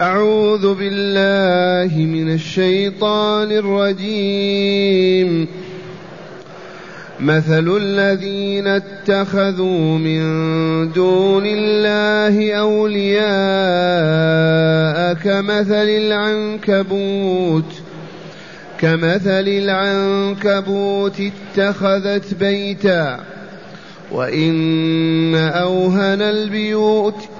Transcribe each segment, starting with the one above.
أعوذ بالله من الشيطان الرجيم. مثل الذين اتخذوا من دون الله أولياء كمثل العنكبوت. كمثل العنكبوت اتخذت بيتا. وإن أوهن البيوت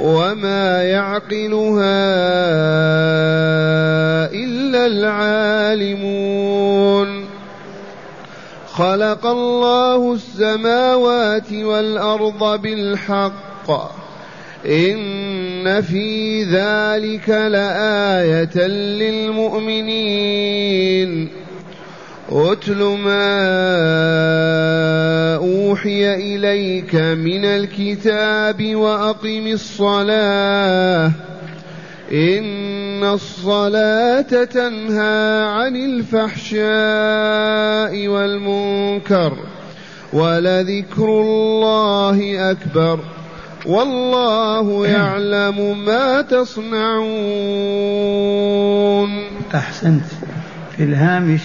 وما يعقلها إلا العالمون خلق الله السماوات والأرض بالحق إن في ذلك لآية للمؤمنين اتل ما أوحي إليك من الكتاب وأقم الصلاة. إن الصلاة تنهى عن الفحشاء والمنكر ولذكر الله أكبر. والله يعلم ما تصنعون. أحسنت. في الهامش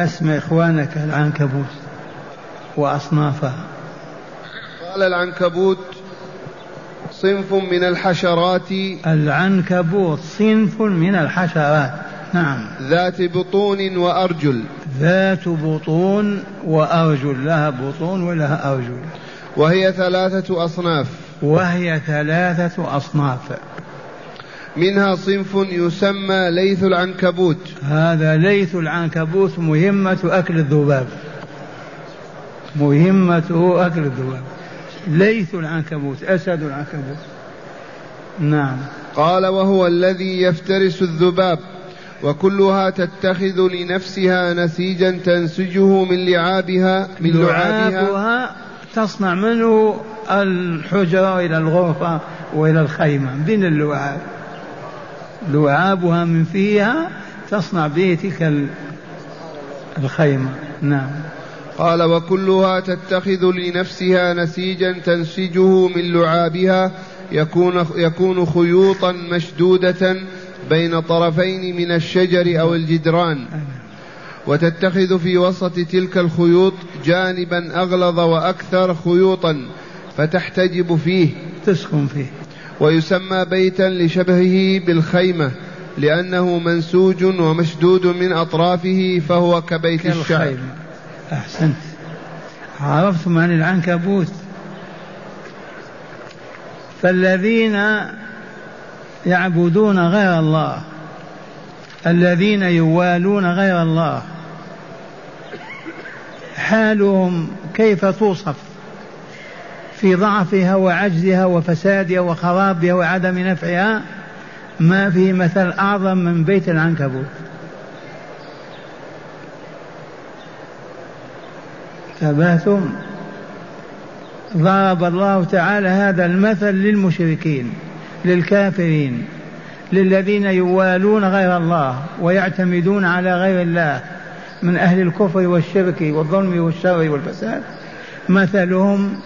أسمى إخوانك العنكبوت وأصنافها قال العنكبوت صنف من الحشرات. العنكبوت صنف من الحشرات. نعم. ذات بطون وأرجل. ذات بطون وأرجل. لها بطون ولها أرجل. وهي ثلاثة أصناف. وهي ثلاثة أصناف. منها صنف يسمى ليث العنكبوت. هذا ليث العنكبوت مهمة أكل الذباب. مهمته أكل الذباب. ليث العنكبوت أسد العنكبوت. نعم. قال وهو الذي يفترس الذباب وكلها تتخذ لنفسها نسيجا تنسجه من لعابها من لعابها. تصنع منه الحجرة إلى الغرفة وإلى الخيمة من اللعاب. لعابها من فيها تصنع به تلك الخيمة. نعم. قال وكلها تتخذ لنفسها نسيجا تنسجه من لعابها يكون يكون خيوطا مشدودة بين طرفين من الشجر أو الجدران. وتتخذ في وسط تلك الخيوط جانبا أغلظ وأكثر خيوطا فتحتجب فيه. تسكن فيه. ويسمى بيتا لشبهه بالخيمة لأنه منسوج ومشدود من أطرافه فهو كبيت الشعر. أحسنت. عرفتم عن العنكبوت. فالذين يعبدون غير الله الذين يوالون غير الله حالهم كيف توصف؟ في ضعفها وعجزها وفسادها وخرابها وعدم نفعها ما في مثل أعظم من بيت العنكبوت. تبهتم ضرب الله تعالى هذا المثل للمشركين للكافرين للذين يوالون غير الله ويعتمدون على غير الله من أهل الكفر والشرك والظلم والشر والفساد. مثلهم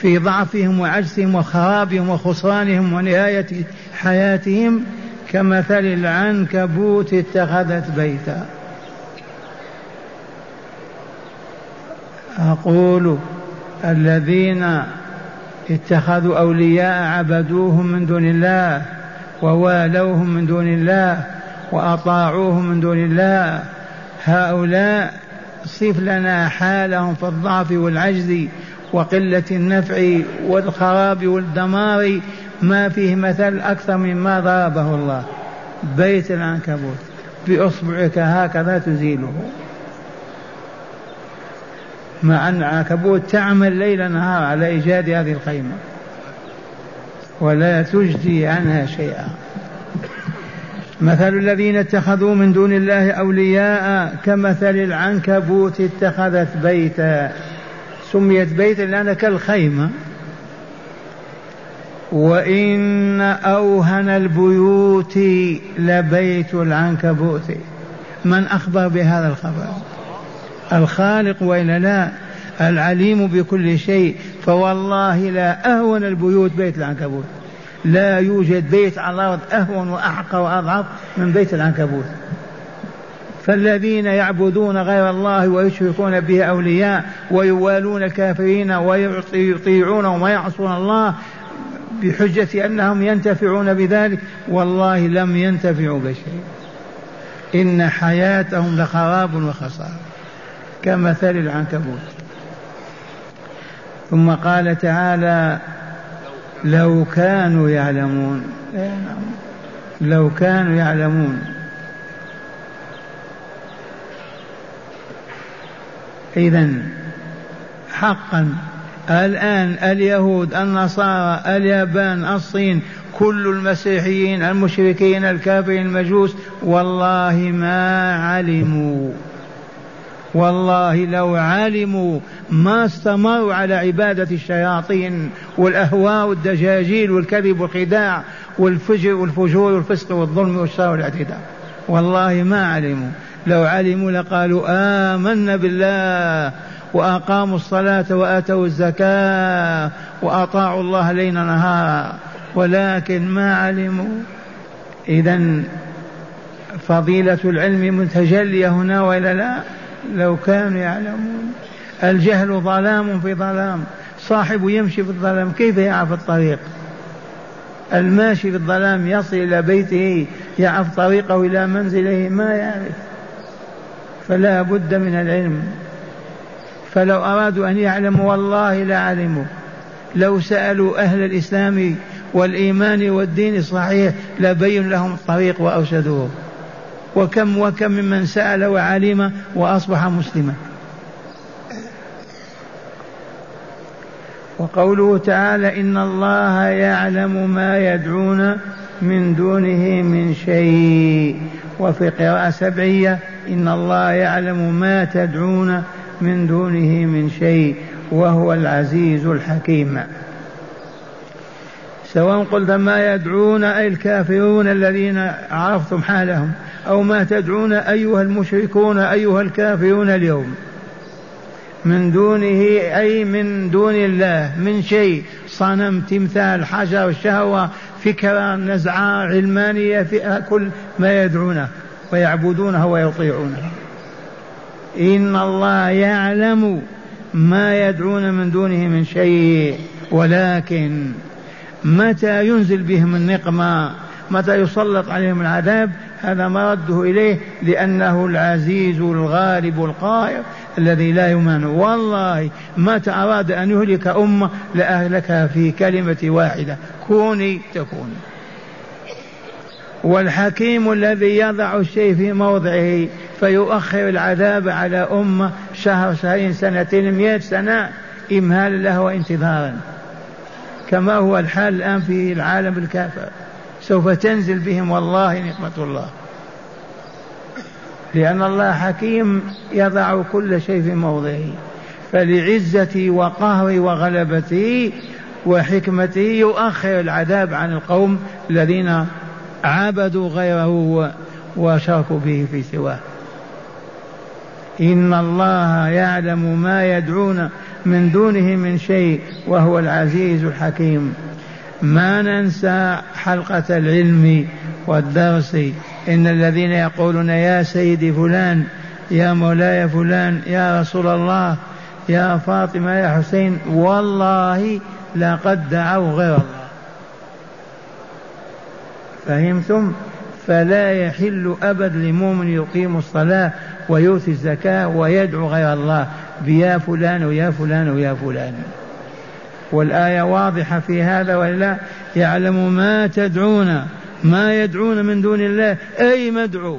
في ضعفهم وعجزهم وخرابهم وخسرانهم ونهاية حياتهم كمثل العنكبوت اتخذت بيتا. أقول الذين اتخذوا أولياء عبدوهم من دون الله ووالوهم من دون الله وأطاعوهم من دون الله هؤلاء صف لنا حالهم في الضعف والعجز وقلة النفع والخراب والدمار ما فيه مثل أكثر مما ضربه الله. بيت العنكبوت. بإصبعك هكذا تزيله. مع أن العنكبوت تعمل ليل نهار على إيجاد هذه الخيمة. ولا تجدي عنها شيئا. مثل الذين اتخذوا من دون الله أولياء كمثل العنكبوت اتخذت بيتا. سميت بيتا لأنها كالخيمة. وإن أوهن البيوت لبيت العنكبوت. من أخبر بهذا الخبر؟ الخالق وإلا لا؟ العليم بكل شيء. فوالله لا أهون البيوت بيت العنكبوت. لا يوجد بيت على الأرض أهون وأحقر وأضعف من بيت العنكبوت. فالذين يعبدون غير الله ويشركون به أولياء ويوالون الكافرين ويطيعون ويعصون الله بحجة أنهم ينتفعون بذلك والله لم ينتفعوا بشيء. إن حياتهم لخراب وخسارة كمثل العنكبوت. ثم قال تعالى لو كانوا يعلمون لو كانوا يعلمون. إذا حقا الآن اليهود النصارى اليابان الصين كل المسيحيين المشركين الكافرين المجوس والله ما علموا. والله لو علموا ما استمروا على عبادة الشياطين والأهواء والدجاجيل والكذب والخداع والفجر والفجور والفسق والظلم والشر والاعتداء. والله ما علموا. لو علموا لقالوا آمنا بالله وأقاموا الصلاة وآتوا الزكاة وأطاعوا الله ليل نهارا ولكن ما علموا؟ إذا فضيلة العلم متجلية هنا وإلا لا؟ لو كانوا يعلمون. الجهل ظلام في ظلام. صاحب يمشي في الظلام. كيف يعرف الطريق؟ الماشي في الظلام يصل إلى بيته يعرف طريقه إلى منزله ما يعرف. فلا بد من العلم. فلو أرادوا أن يعلموا والله لعلموا لو سألوا أهل الإسلام والإيمان والدين الصحيح لبين لهم الطريق وأرشدوه. وكم وكم ممن سأل وعلم وأصبح مسلما. وقوله تعالى إن الله يعلم ما يدعون من دونه من شيء. وفي قراءة سبعية إن الله يعلم ما تدعون من دونه من شيء وهو العزيز الحكيم. سواء قلت ما يدعون أي الكافرون الذين عرفتم حالهم أو ما تدعون أيها المشركون أيها الكافرون اليوم. من دونه أي من دون الله من شيء. صنم تمثال حجر شهوة فكرة نزعة علمانية في كل ما يدعونه ويعبدونه ويطيعونه. إن الله يعلم ما يدعون من دونه من شيء ولكن متى ينزل بهم النقمة؟ متى يسلط عليهم العذاب؟ هذا مرده إليه لأنه العزيز الغالب القاهر. الذي لا يمان والله متى أراد أن يهلك أمة لأهلكها في كلمة واحدة. كوني تكوني والحكيم الذي يضع الشيء في موضعه فيؤخر العذاب على أمة شهر شهرين سنتين مئة سنة إمهالا لها وانتظارا. كما هو الحال الآن في العالم الكافر. سوف تنزل بهم والله نعمة الله. لأن الله حكيم يضع كل شيء في موضعه فلعزتي وقهري وغلبتي وحكمته يؤخر العذاب عن القوم الذين عبدوا غيره وشركوا به في سواه. إن الله يعلم ما يدعون من دونه من شيء وهو العزيز الحكيم. ما ننسى حلقة العلم والدرس إن الذين يقولون يا سيدي فلان يا مولاي فلان يا رسول الله يا فاطمة يا حسين والله لقد دعوا غير الله. فهمتم؟ فلا يحل أبد لمؤمن يقيم الصلاة ويؤتي الزكاة ويدعو غير الله. بيا فلان ويا فلان ويا فلان. والآية واضحة في هذا ولا يعلم ما تدعون. ما يدعون من دون الله. أي مدعو؟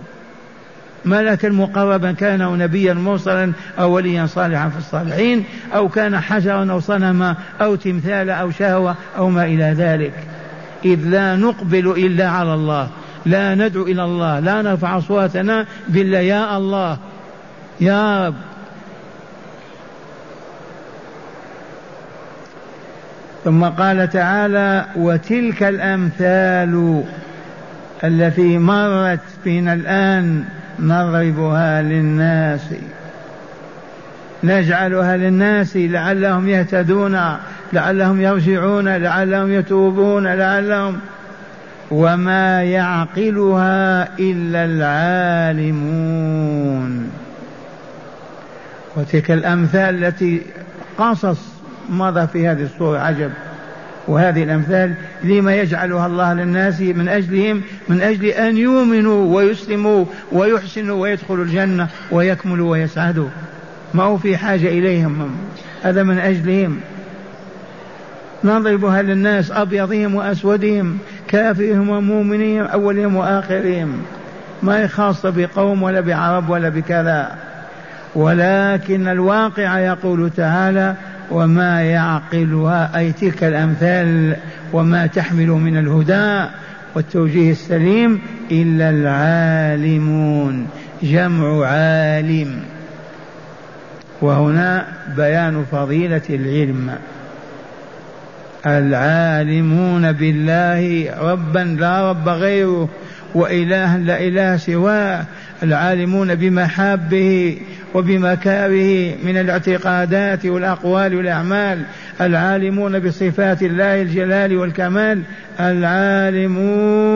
ملكا مقربا كان أو نبيا مرسلا أو وليا صالحا في الصالحين أو كان حجرا أو صنما أو تمثالا أو شهوة أو ما إلى ذلك. إذ لا نقبل إلا على الله. لا ندعو إلى الله. لا نرفع أصواتنا بالله يا الله. يا رب. ثم قال تعالى وتلك الأمثال التي مرت بنا الآن نضربها للناس. نجعلها للناس لعلهم يهتدون لعلهم يرجعون لعلهم يتوبون لعلهم. وما يعقلها إلا العالمون. وتلك الأمثال التي قصص مضى في هذه الصورة عجب. وهذه الأمثال لما يجعلها الله للناس من أجلهم من أجل أن يؤمنوا ويسلموا ويحسنوا ويدخلوا الجنة ويكملوا ويسعدوا. ما هو في حاجة إليهم هذا من أجلهم. نضربها للناس أبيضهم وأسودهم كافرهم ومؤمنهم أولهم وآخرهم. ما هي خاصة بقوم ولا بعرب ولا بكذا. ولكن الواقع يقول تعالى وما يعقلها أي تلك الأمثال وما تحمل من الهدى والتوجيه السليم إلا العالمون جمع عالم. وهنا بيان فضيلة العلم. العالمون بالله ربا لا رب غيره وإلها لا إله سواه العالمون بمحابه وبمكاره من الاعتقادات والأقوال والأعمال العالمون بصفات الله الجلال والكمال العالمون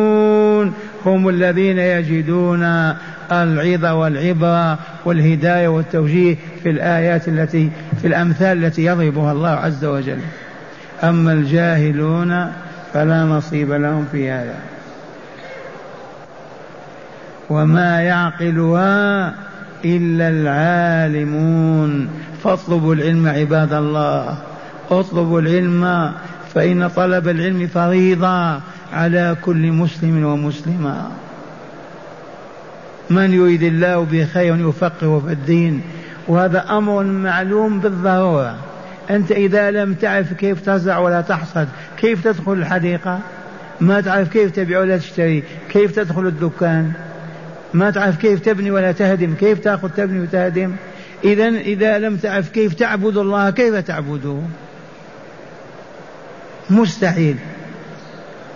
هم الذين يجدون العظة والعبرة والهداية والتوجيه في الآيات التي في الأمثال التي يضربها الله عز وجل. أما الجاهلون فلا نصيب لهم في هذا. وما يعقلها إلا العالمون. فاطلبوا العلم عباد الله. اطلبوا العلم فإن طلب العلم فريضة على كل مسلم ومسلمة. من يريد الله بخير يفقه في الدين؟ وهذا أمر معلوم بالضرورة. أنت إذا لم تعرف كيف تزرع ولا تحصد كيف تدخل الحديقة؟ ما تعرف كيف تبيع ولا تشتري؟ كيف تدخل الدكان؟ ما تعرف كيف تبني ولا تهدم كيف تأخذ تبني وتهدم؟ إذا إذا لم تعرف كيف تعبد الله كيف تعبده؟ مستحيل.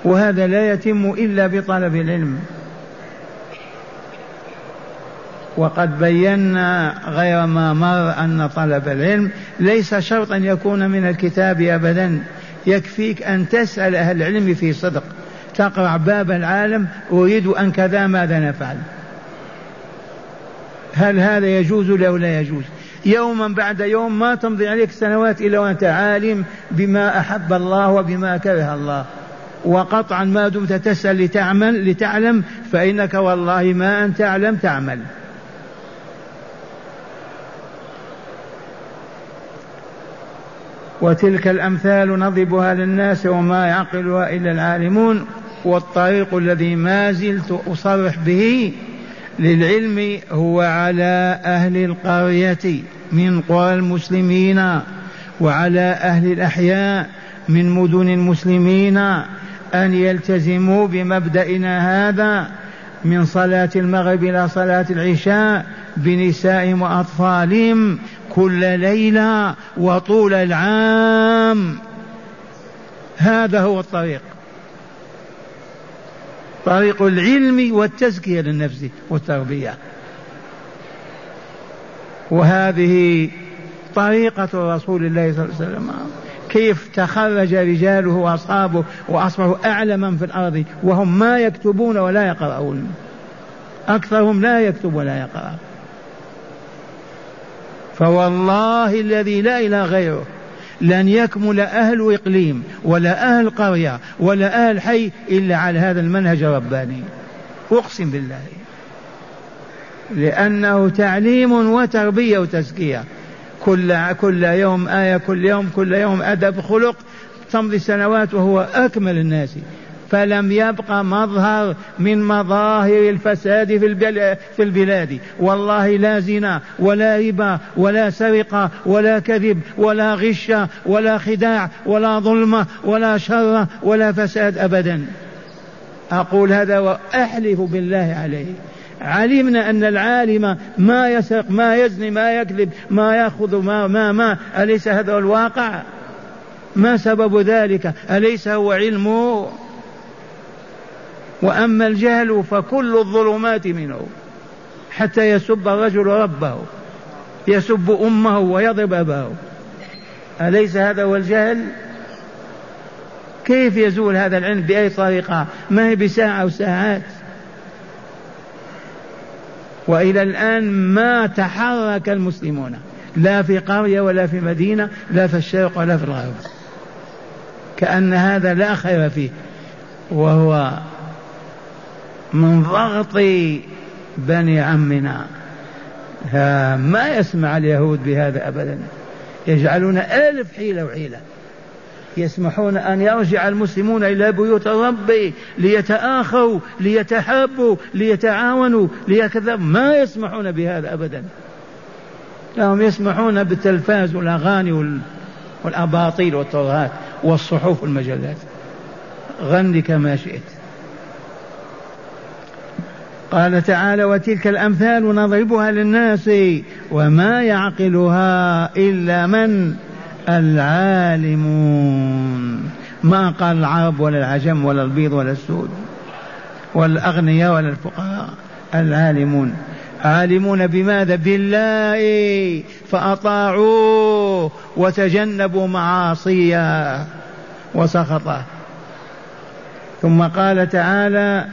وهذا لا يتم إلا بطلب العلم. وقد بينا غير ما مر أن طلب العلم. ليس شرطا يكون من الكتاب أبدا. يكفيك أن تسأل أهل العلم في صدق. تقرأ باب العالم أريد أن كذا ماذا نفعل. هل هذا يجوز له لا يجوز؟ يوما بعد يوم ما تمضي عليك سنوات إلا وأنت عالم بما أحب الله وبما كره الله. وقطعا ما دمت تسأل لتعمل لتعلم فإنك والله ما أن تعلم تعمل. وتلك الأمثال نضربها للناس وما يعقلها إلا العالمون والطريق الذي ما زلت أصرح به للعلم هو على أهل القرية من قرى المسلمين وعلى أهل الأحياء من مدن المسلمين أن يلتزموا بمبدأنا هذا من صلاة المغرب إلى صلاة العشاء بنسائهم وأطفالهم كل ليلة وطول العام. هذا هو الطريق. طريق العلم والتزكية للنفس والتربية. وهذه طريقة رسول الله صلى الله عليه وسلم. كيف تخرج رجاله وأصحابه وأصبحوا اعلى من في الأرض وهم ما يكتبون ولا يقرؤون. أكثرهم لا يكتب ولا يقرأ. فوالله الذي لا إله غيره لن يكمل أهل إقليم ولا أهل قرية ولا أهل حي إلا على هذا المنهج الرباني. أقسم بالله. لأنه تعليم وتربية وتزكية. كل كل يوم آية كل يوم كل يوم أدب خلق تمضي سنوات وهو أكمل الناس. فلم يبق مظهر من مظاهر الفساد في في البلاد. والله لا زنا ولا ربا ولا سرقة ولا كذب ولا غش ولا خداع ولا ظلمة ولا شر ولا فساد أبدا. أقول هذا وأحلف بالله عليه. علمنا أن العالم ما يسرق ما يزني ما يكذب ما يأخذ ما ما ما. أليس هذا الواقع؟ ما سبب ذلك؟ أليس هو علمه؟ وأما الجهل فكل الظلمات منه حتى يسب الرجل ربه يسب أمه ويضرب أباه. أليس هذا هو الجهل؟ كيف يزول هذا العلم بأي طريقة؟ ما هي بساعة أو ساعات؟ وإلى الآن ما تحرك المسلمون لا في قرية ولا في مدينة لا في الشرق ولا في الغرب. كأن هذا لا خير فيه وهو من ضغط بني عمنا. ما يسمع اليهود بهذا أبدا. يجعلون ألف حيلة وحيلة. يسمحون أن يرجع المسلمون إلى بيوت الرب ليتآخوا ليتحابوا ليتعاونوا ليكذا ما يسمحون بهذا أبدا. لهم يسمحون بالتلفاز والأغاني والأباطيل والترهات والصحف والمجلات. غني كما شئت. قال تعالى وتلك الأمثال نضربها للناس وما يعقلها إلا من؟ العالمون. ما قال العرب ولا العجم ولا البيض ولا السود ولا الأغنياء ولا الفقراء. العالمون. عالمون بماذا؟ بالله. فأطاعوه وتجنبوا معاصيه. وسخطه. ثم قال تعالى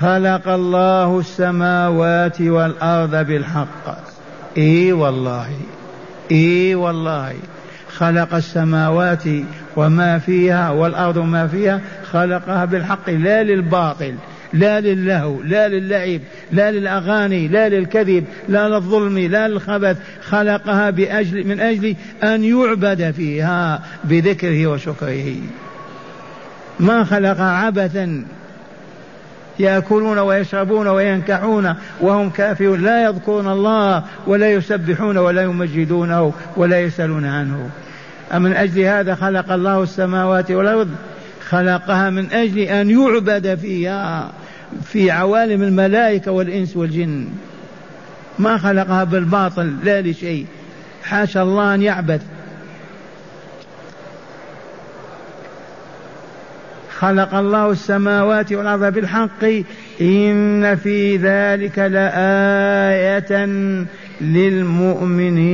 خلق الله السماوات والأرض بالحق. إي والله إي والله. خلق السماوات وما فيها والأرض وما فيها خلقها بالحق لا للباطل لا للهو لا للعب لا للأغاني لا للكذب لا للظلم لا للخبث. خلقها بأجل من أجل أن يعبد فيها بذكره وشكره. ما خلقها عبثا ياكلون ويشربون وينكحون وهم كافرون. لا يذكرون الله ولا يسبحون ولا يمجدونه ولا يسألون عنه. أمن أجل هذا خلق الله السماوات والأرض؟ خلقها من أجل أن يعبد فيها في عوالم الملائكة والإنس والجن. ما خلقها بالباطل لا لشيء. حاشا الله أن يعبد. خلق الله السماوات والأرض بالحق إن في ذلك لآية للمؤمنين.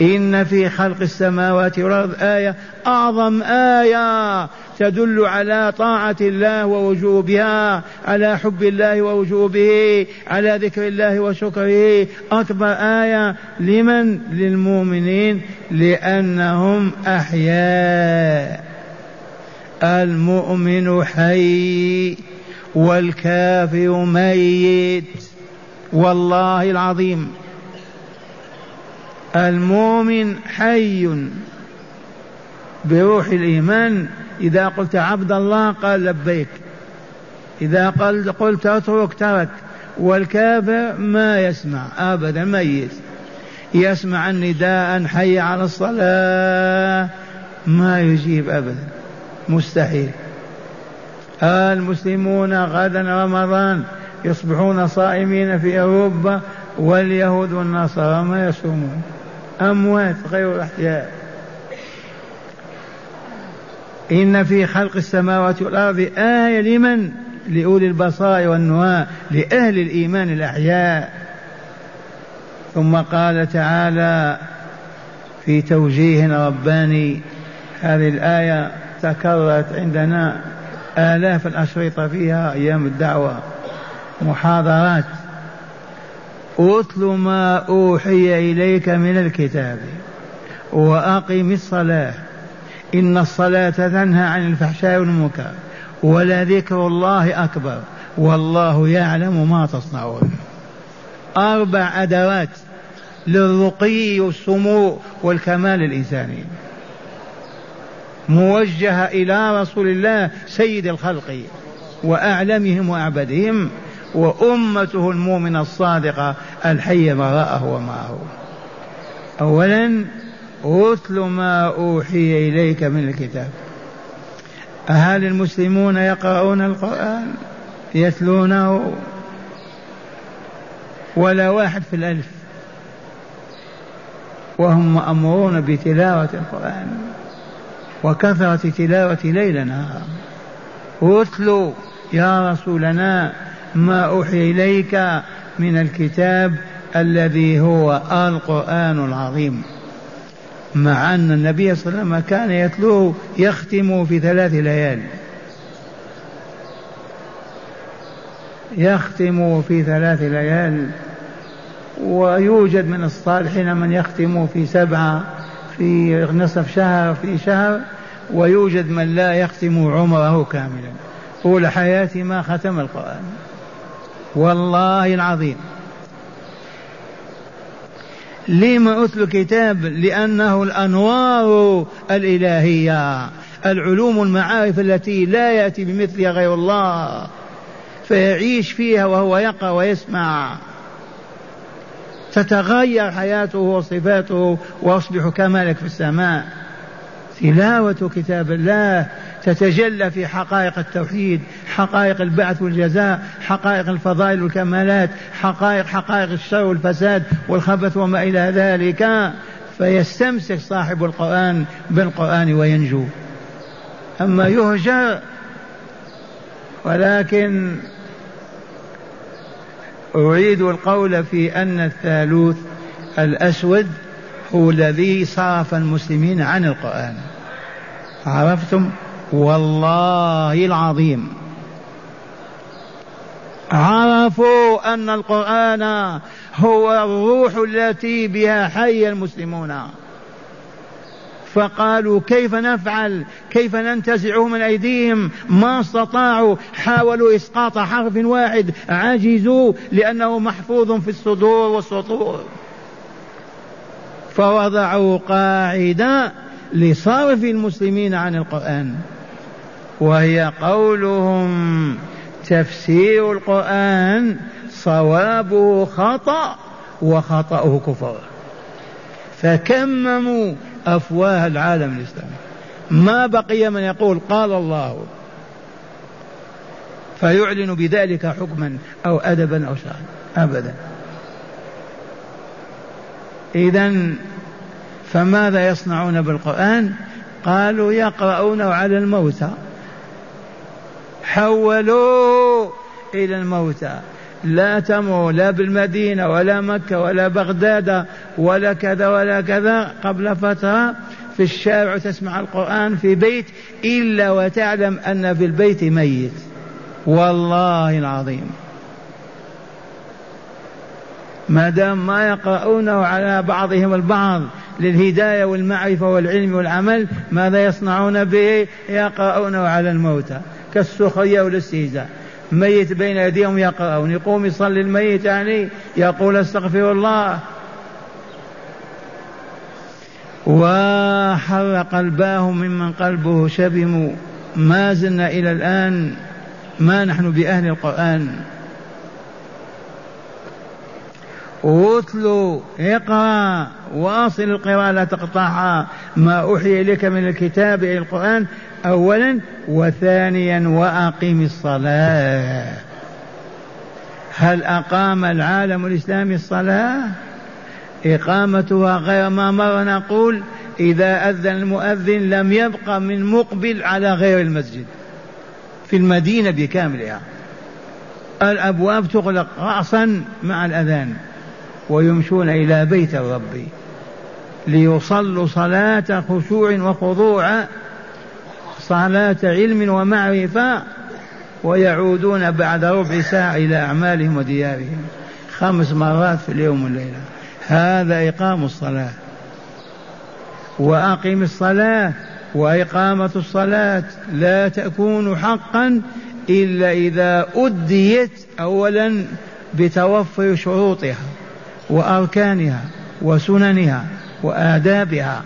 إن في خلق السماوات والأرض آية أعظم آية تدل على طاعة الله ووجوبها على حب الله ووجوبه على ذكر الله وشكره. أكبر آية لمن؟ للمؤمنين لأنهم أحياء. المؤمن حي والكافر ميت والله العظيم المؤمن حي بروح الإيمان. إذا قلت عبد الله قال لبيك إذا قلت اترك ترك والكافر ما يسمع أبدا ميت. يسمع النداء حي على الصلاة ما يجيب أبدا. مستحيل. المسلمون غدا رمضان يصبحون صائمين في أوروبا واليهود والنصارى ما يصومون. أموات غير أحياء إن في خلق السماوات والأرض آية لمن؟ لأولي البصائر والنواة لأهل الإيمان الأحياء. ثم قال تعالى في توجيه رباني هذه الآية تكررت عندنا آلاف الأشرطة فيها أيام الدعوة محاضرات. أتل ما أوحي إليك من الكتاب وأقم الصلاة. إن الصلاة تنهى عن الفحشاء والمنكر ولذكر الله أكبر والله يعلم ما تصنعون. أربع أدوات للرقي والسمو والكمال الإنساني. موجهة إلى رسول الله سيد الخلق وأعلمهم وأعبدهم وأمته المؤمنة الصادقة الحية وراءه ومعه أولا اتل ما أوحي إليك من الكتاب. هل المسلمون يقرؤون القرآن يتلونه. ولا واحد في الألف. وهم مأمورون بتلاوة القرآن. وكثرة تلاوة ليل نهار اتلوا يا رسولنا ما أوحي إليك من الكتاب الذي هو القرآن العظيم. مع أن النبي صلى الله عليه وسلم كان يتلوه يختم في ثلاث ليال. يختم في ثلاث ليال. ويوجد من الصالحين من يختم في سبعة. في نصف شهر في شهر ويوجد من لا يختم عمره كاملا. طول حياته ما ختم القرآن. والله العظيم. لما أتلو كتاب؟ لأنه الأنوار الإلهية. العلوم المعارف التي لا يأتي بمثلها غير الله. فيعيش فيها وهو يقرأ ويسمع. تتغير حياته وصفاته ويصبح كمالك في السماء. تلاوة كتاب الله تتجلى في حقائق التوحيد حقائق البعث والجزاء حقائق الفضائل والكمالات حقائق حقائق الشر والفساد والخبث وما إلى ذلك. فيستمسك صاحب القرآن بالقرآن وينجو. أما يهجر ولكن أعيد القول في أن الثالوث الأسود هو الذي صرف المسلمين عن القرآن. عرفتم؟ والله العظيم. عرفوا أن القرآن هو الروح التي بها حي المسلمون. فقالوا كيف نفعل؟ كيف ننتزعه من أيديهم؟ ما استطاعوا. حاولوا إسقاط حرف واحد. عجزوا لأنه محفوظ في الصدور والسطور. فوضعوا قاعدة لصرف المسلمين عن القرآن. وهي قولهم تفسير القرآن صوابه خطأ وخطأه كفر. فكمموا أفواه العالم الإسلامي. ما بقي من يقول قال الله فيعلن بذلك حكما أو أدبا أو شرعا. أبدا. إذا فماذا يصنعون بالقرآن؟ قالوا يقرؤونه على الموتى. حولوا إلى الموتى. لا تمر لا بالمدينة ولا مكة ولا بغداد ولا كذا ولا كذا قبل فترة في الشارع تسمع القرآن في بيت إلا وتعلم أن في البيت ميت. والله العظيم. ما دام ما يقرؤونه على بعضهم البعض للهداية والمعرفة والعلم والعمل ماذا يصنعون به؟ يقرؤونه على الموتى كالسخرية والأستهزاء. ميت بين أيديهم يقرأون يقوم يصلي الميت يعني يقول استغفر الله. وحر قلباهم ممن قلبه شبم. ما زلنا إلى الآن ما نحن بأهل القرآن. واتلو اقرأ واصل القراءة لا تقطعها ما أوحي إليك من الكتاب إلى القرآن أولا وثانيا وأقم الصلاة. هل أقام العالم الإسلامي الصلاة؟ إقامتها غير ما مر نقول إذا أذن المؤذن لم يبق من مقبل على غير المسجد. في المدينة بكاملها. الأبواب تغلق رأسا مع الأذان. ويمشون إلى بيت الرب ليصلوا صلاة خشوع وخضوع صلاة علم ومعرفة ويعودون بعد ربع ساعة إلى أعمالهم وديارهم خمس مرات في اليوم والليلة. هذا إقام الصلاة. وأقم الصلاة. وإقامة الصلاة. لا تكون حقا إلا إذا أديت أولا بتوفر شروطها. وأركانها وسننها وآدابها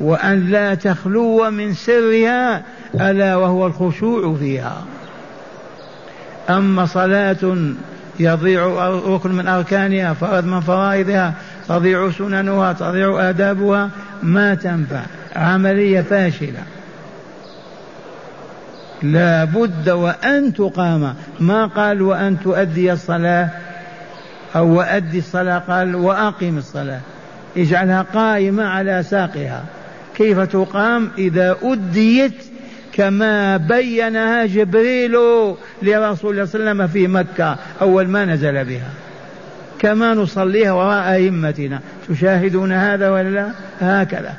وأن لا تخلو من سرها ألا وهو الخشوع فيها. أما صلاة يضيع ركن من أركانها فرض من فرائضها تضيع سننها تضيع آدابها ما تنفع. عملية فاشلة. لا بد وأن تقام. ما قال وأن تؤدي الصلاة؟ أو وأدي الصلاة قال وأقم الصلاة. اجعلها قائمة على ساقها. كيف تقام؟ إذا أديت كما بينها جبريل لرسول الله صلى الله عليه وسلم في مكة. أول ما نزل بها. كما نصليها وراء أئمتنا. تشاهدون هذا ولا لا؟ هكذا.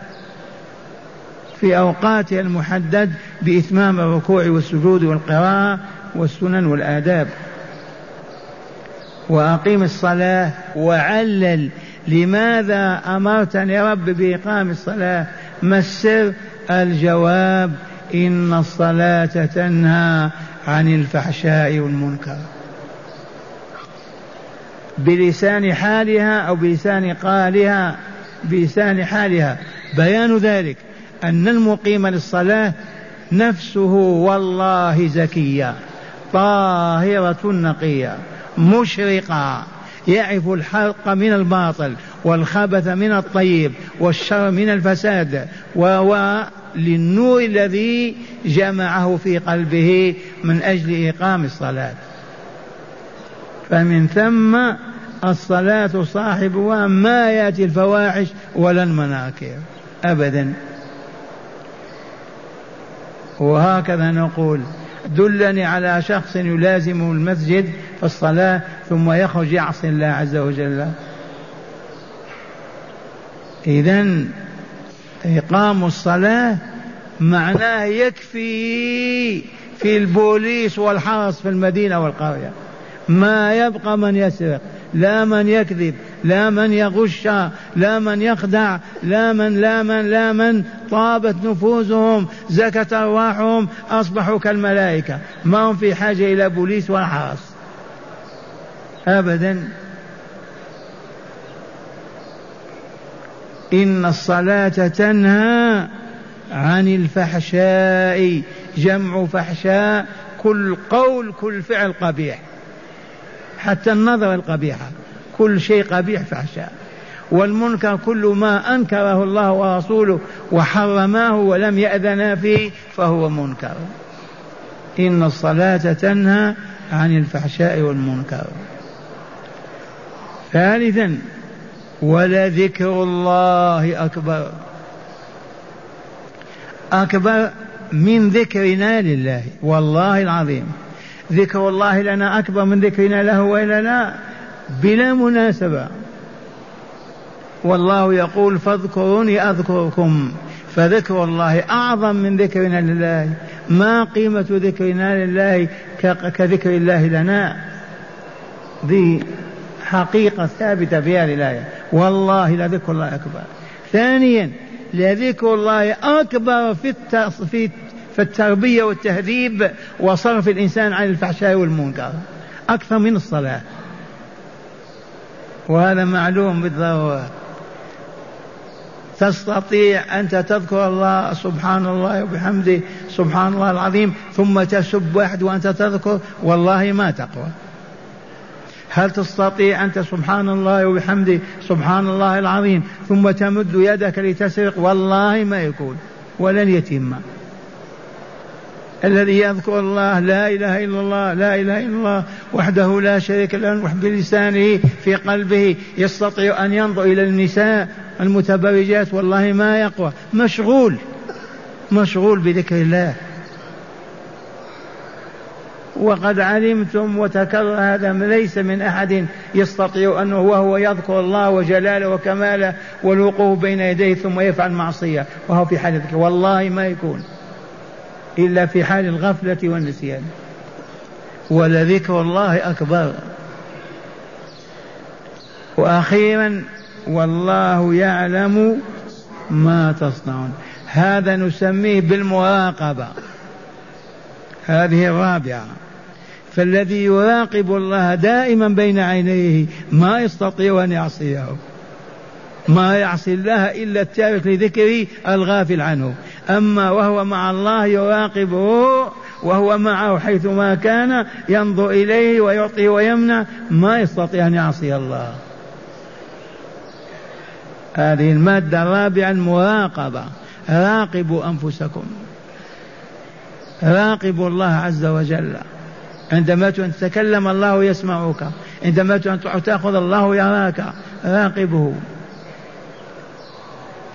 في أوقاتها المحدد بإتمام الركوع والسجود والقراءة والسنن والآداب. وأقيم الصلاة وعلل. لماذا أمرتني رب بإقام الصلاة؟ ما السر؟ الجواب إن الصلاة تنهى عن الفحشاء والمنكر. بلسان حالها أو بلسان قالها بلسان حالها. بيان ذلك أن المقيم للصلاة نفسه والله زكية طاهرة نقية. مشرقة يعرف الحق من الباطل والخبث من الطيب والشر من الفساد وهو للنور الذي جمعه في قلبه من أجل إقام الصلاة. فمن ثم الصلاة صاحبها ما يأتي الفواحش ولا المناكر أبدا. وهكذا نقول دلني على شخص يلازم المسجد في الصلاة ثم يخرج يعصي الله عز وجل. إذا إقام الصلاة معناه يكفي في البوليس والحرس في المدينة والقرية. ما يبقى من يسرق لا من يكذب لا من يغش لا من يخدع لا من لا من لا من. طابت نفوسهم زكت أرواحهم أصبحوا كالملائكة. ما هم في حاجة إلى بوليس ولا حرس. أبدا. إن الصلاة تنهى عن الفحشاء جمع فحشاء كل قول كل فعل قبيح. حتى النظر القبيحة كل شيء قبيح فحشاء. والمنكر كل ما أنكره الله ورسوله وحرماه ولم يأذنا فيه فهو منكر. إن الصلاة تنهى عن الفحشاء والمنكر. ثالثا ولذكر الله أكبر. أكبر من ذكرنا لله والله العظيم. ذكر الله لنا أكبر من ذكرنا له وإلا لا بلا مناسبة. والله يقول فاذكروني أذكركم فذكر الله أعظم من ذكرنا لله. ما قيمة ذكرنا لله كذكر الله لنا؟ ذي حقيقة ثابتة في هذه الآية. والله لذكر الله أكبر. ثانيا لذكر الله أكبر في في في التربية والتهذيب وصرف الإنسان عن الفحشاء والمنكر. أكثر من الصلاة. وهذا معلوم بالضرورة. تستطيع أنت تذكر الله سبحان الله وبحمده سبحان الله العظيم ثم تسب واحد وأنت تذكر والله ما تقوى. هل تستطيع أنت سبحان الله وبحمده سبحان الله العظيم ثم تمد يدك لتسرق؟ والله ما يكون ولن يتم الذي يذكر الله لا إله إلا الله لا إله إلا الله وحده لا شريك له بلسانه في قلبه يستطيع أن ينظر إلى النساء المتبرجات. والله ما يقوى. مشغول. مشغول بذكر الله. وقد علمتم وتكرر هذا ليس من أحد يستطيع أنه وهو يذكر الله وجلاله وكماله والوقوف بين يديه ثم يفعل معصية. وهو في حال والله ما يكون. إلا في حال الغفلة والنسيان. ولذكر الله أكبر. وأخيرا والله يعلم ما تصنعون. هذا نسميه بالمراقبة. هذه الرابعة. فالذي يراقب الله دائما بين عينيه ما يستطيع أن يعصيه. ما يعصي الله إلا التارك لذكره الغافل عنه أما وهو مع الله يراقبه وهو معه حيث ما كان ينظر إليه ويعطي ويمنع ما يستطيع أن يعصي الله. هذه المادة الرابعة المراقبة راقبوا أنفسكم. راقبوا الله عز وجل. عندما تتكلم الله يسمعك. عندما تأخذ الله يراك. راقبه.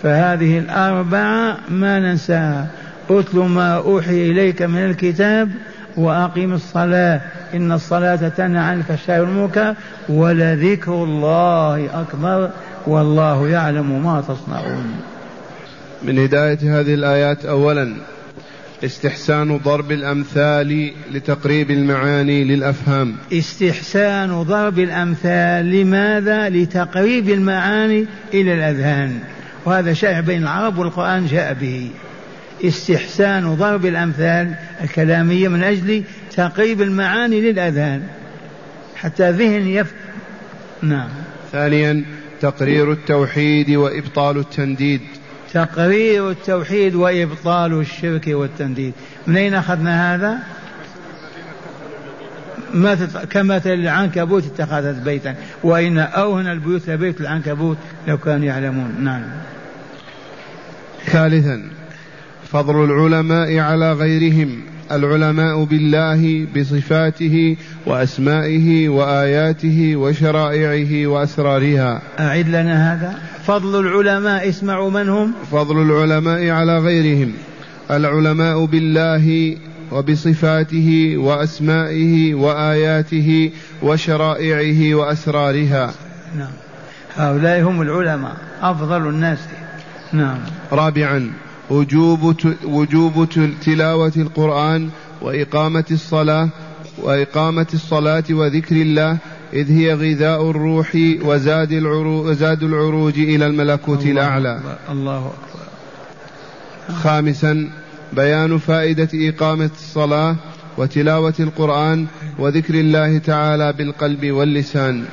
فهذه الأربعة ما ننساها. اتل ما أوحي إليك من الكتاب وأقم الصلاة. إن الصلاة تنهى عن الفحشاء والمنكر ولذكر الله أكبر والله يعلم ما تصنعون. من هداية هذه الآيات أولا استحسان ضرب الأمثال لتقريب المعاني للأفهام. استحسان ضرب الأمثال لماذا؟ لتقريب المعاني إلى الأذهان. وهذا شائع بين العرب والقرآن جاء به. استحسان ضرب الأمثال الكلامية من أجل تقريب المعاني للأذهان. حتى ذهن يف نعم. ثانيا تقرير التوحيد وإبطال التنديد. تقرير التوحيد وإبطال الشرك والتنديد. من أين أخذنا هذا؟ ما تت... كمثل العنكبوت اتخذت بيتا وإن أوهن البيوت لبيت العنكبوت لو كانوا يعلمون. نعم. ثالثا فضل العلماء على غيرهم العلماء بالله بصفاته وأسمائه وآياته وشرائعه وأسرارها. اعد لنا هذا. فضل العلماء اسمعوا من هم. فضل العلماء على غيرهم العلماء بالله وبصفاته وأسمائه وآياته وشرائعه وأسرارها. نعم. هؤلاء هم العلماء أفضل الناس. نعم. رابعا وجوب وجوب تلاوة القرآن وإقامة الصلاة وإقامة الصلاة وذكر الله إذ هي غذاء الروح وزاد العروج, وزاد العروج إلى الملكوت الله الأعلى. الله أكبر. خامسا بيان فائدة إقامة الصلاة وتلاوة القرآن وذكر الله تعالى بالقلب واللسان.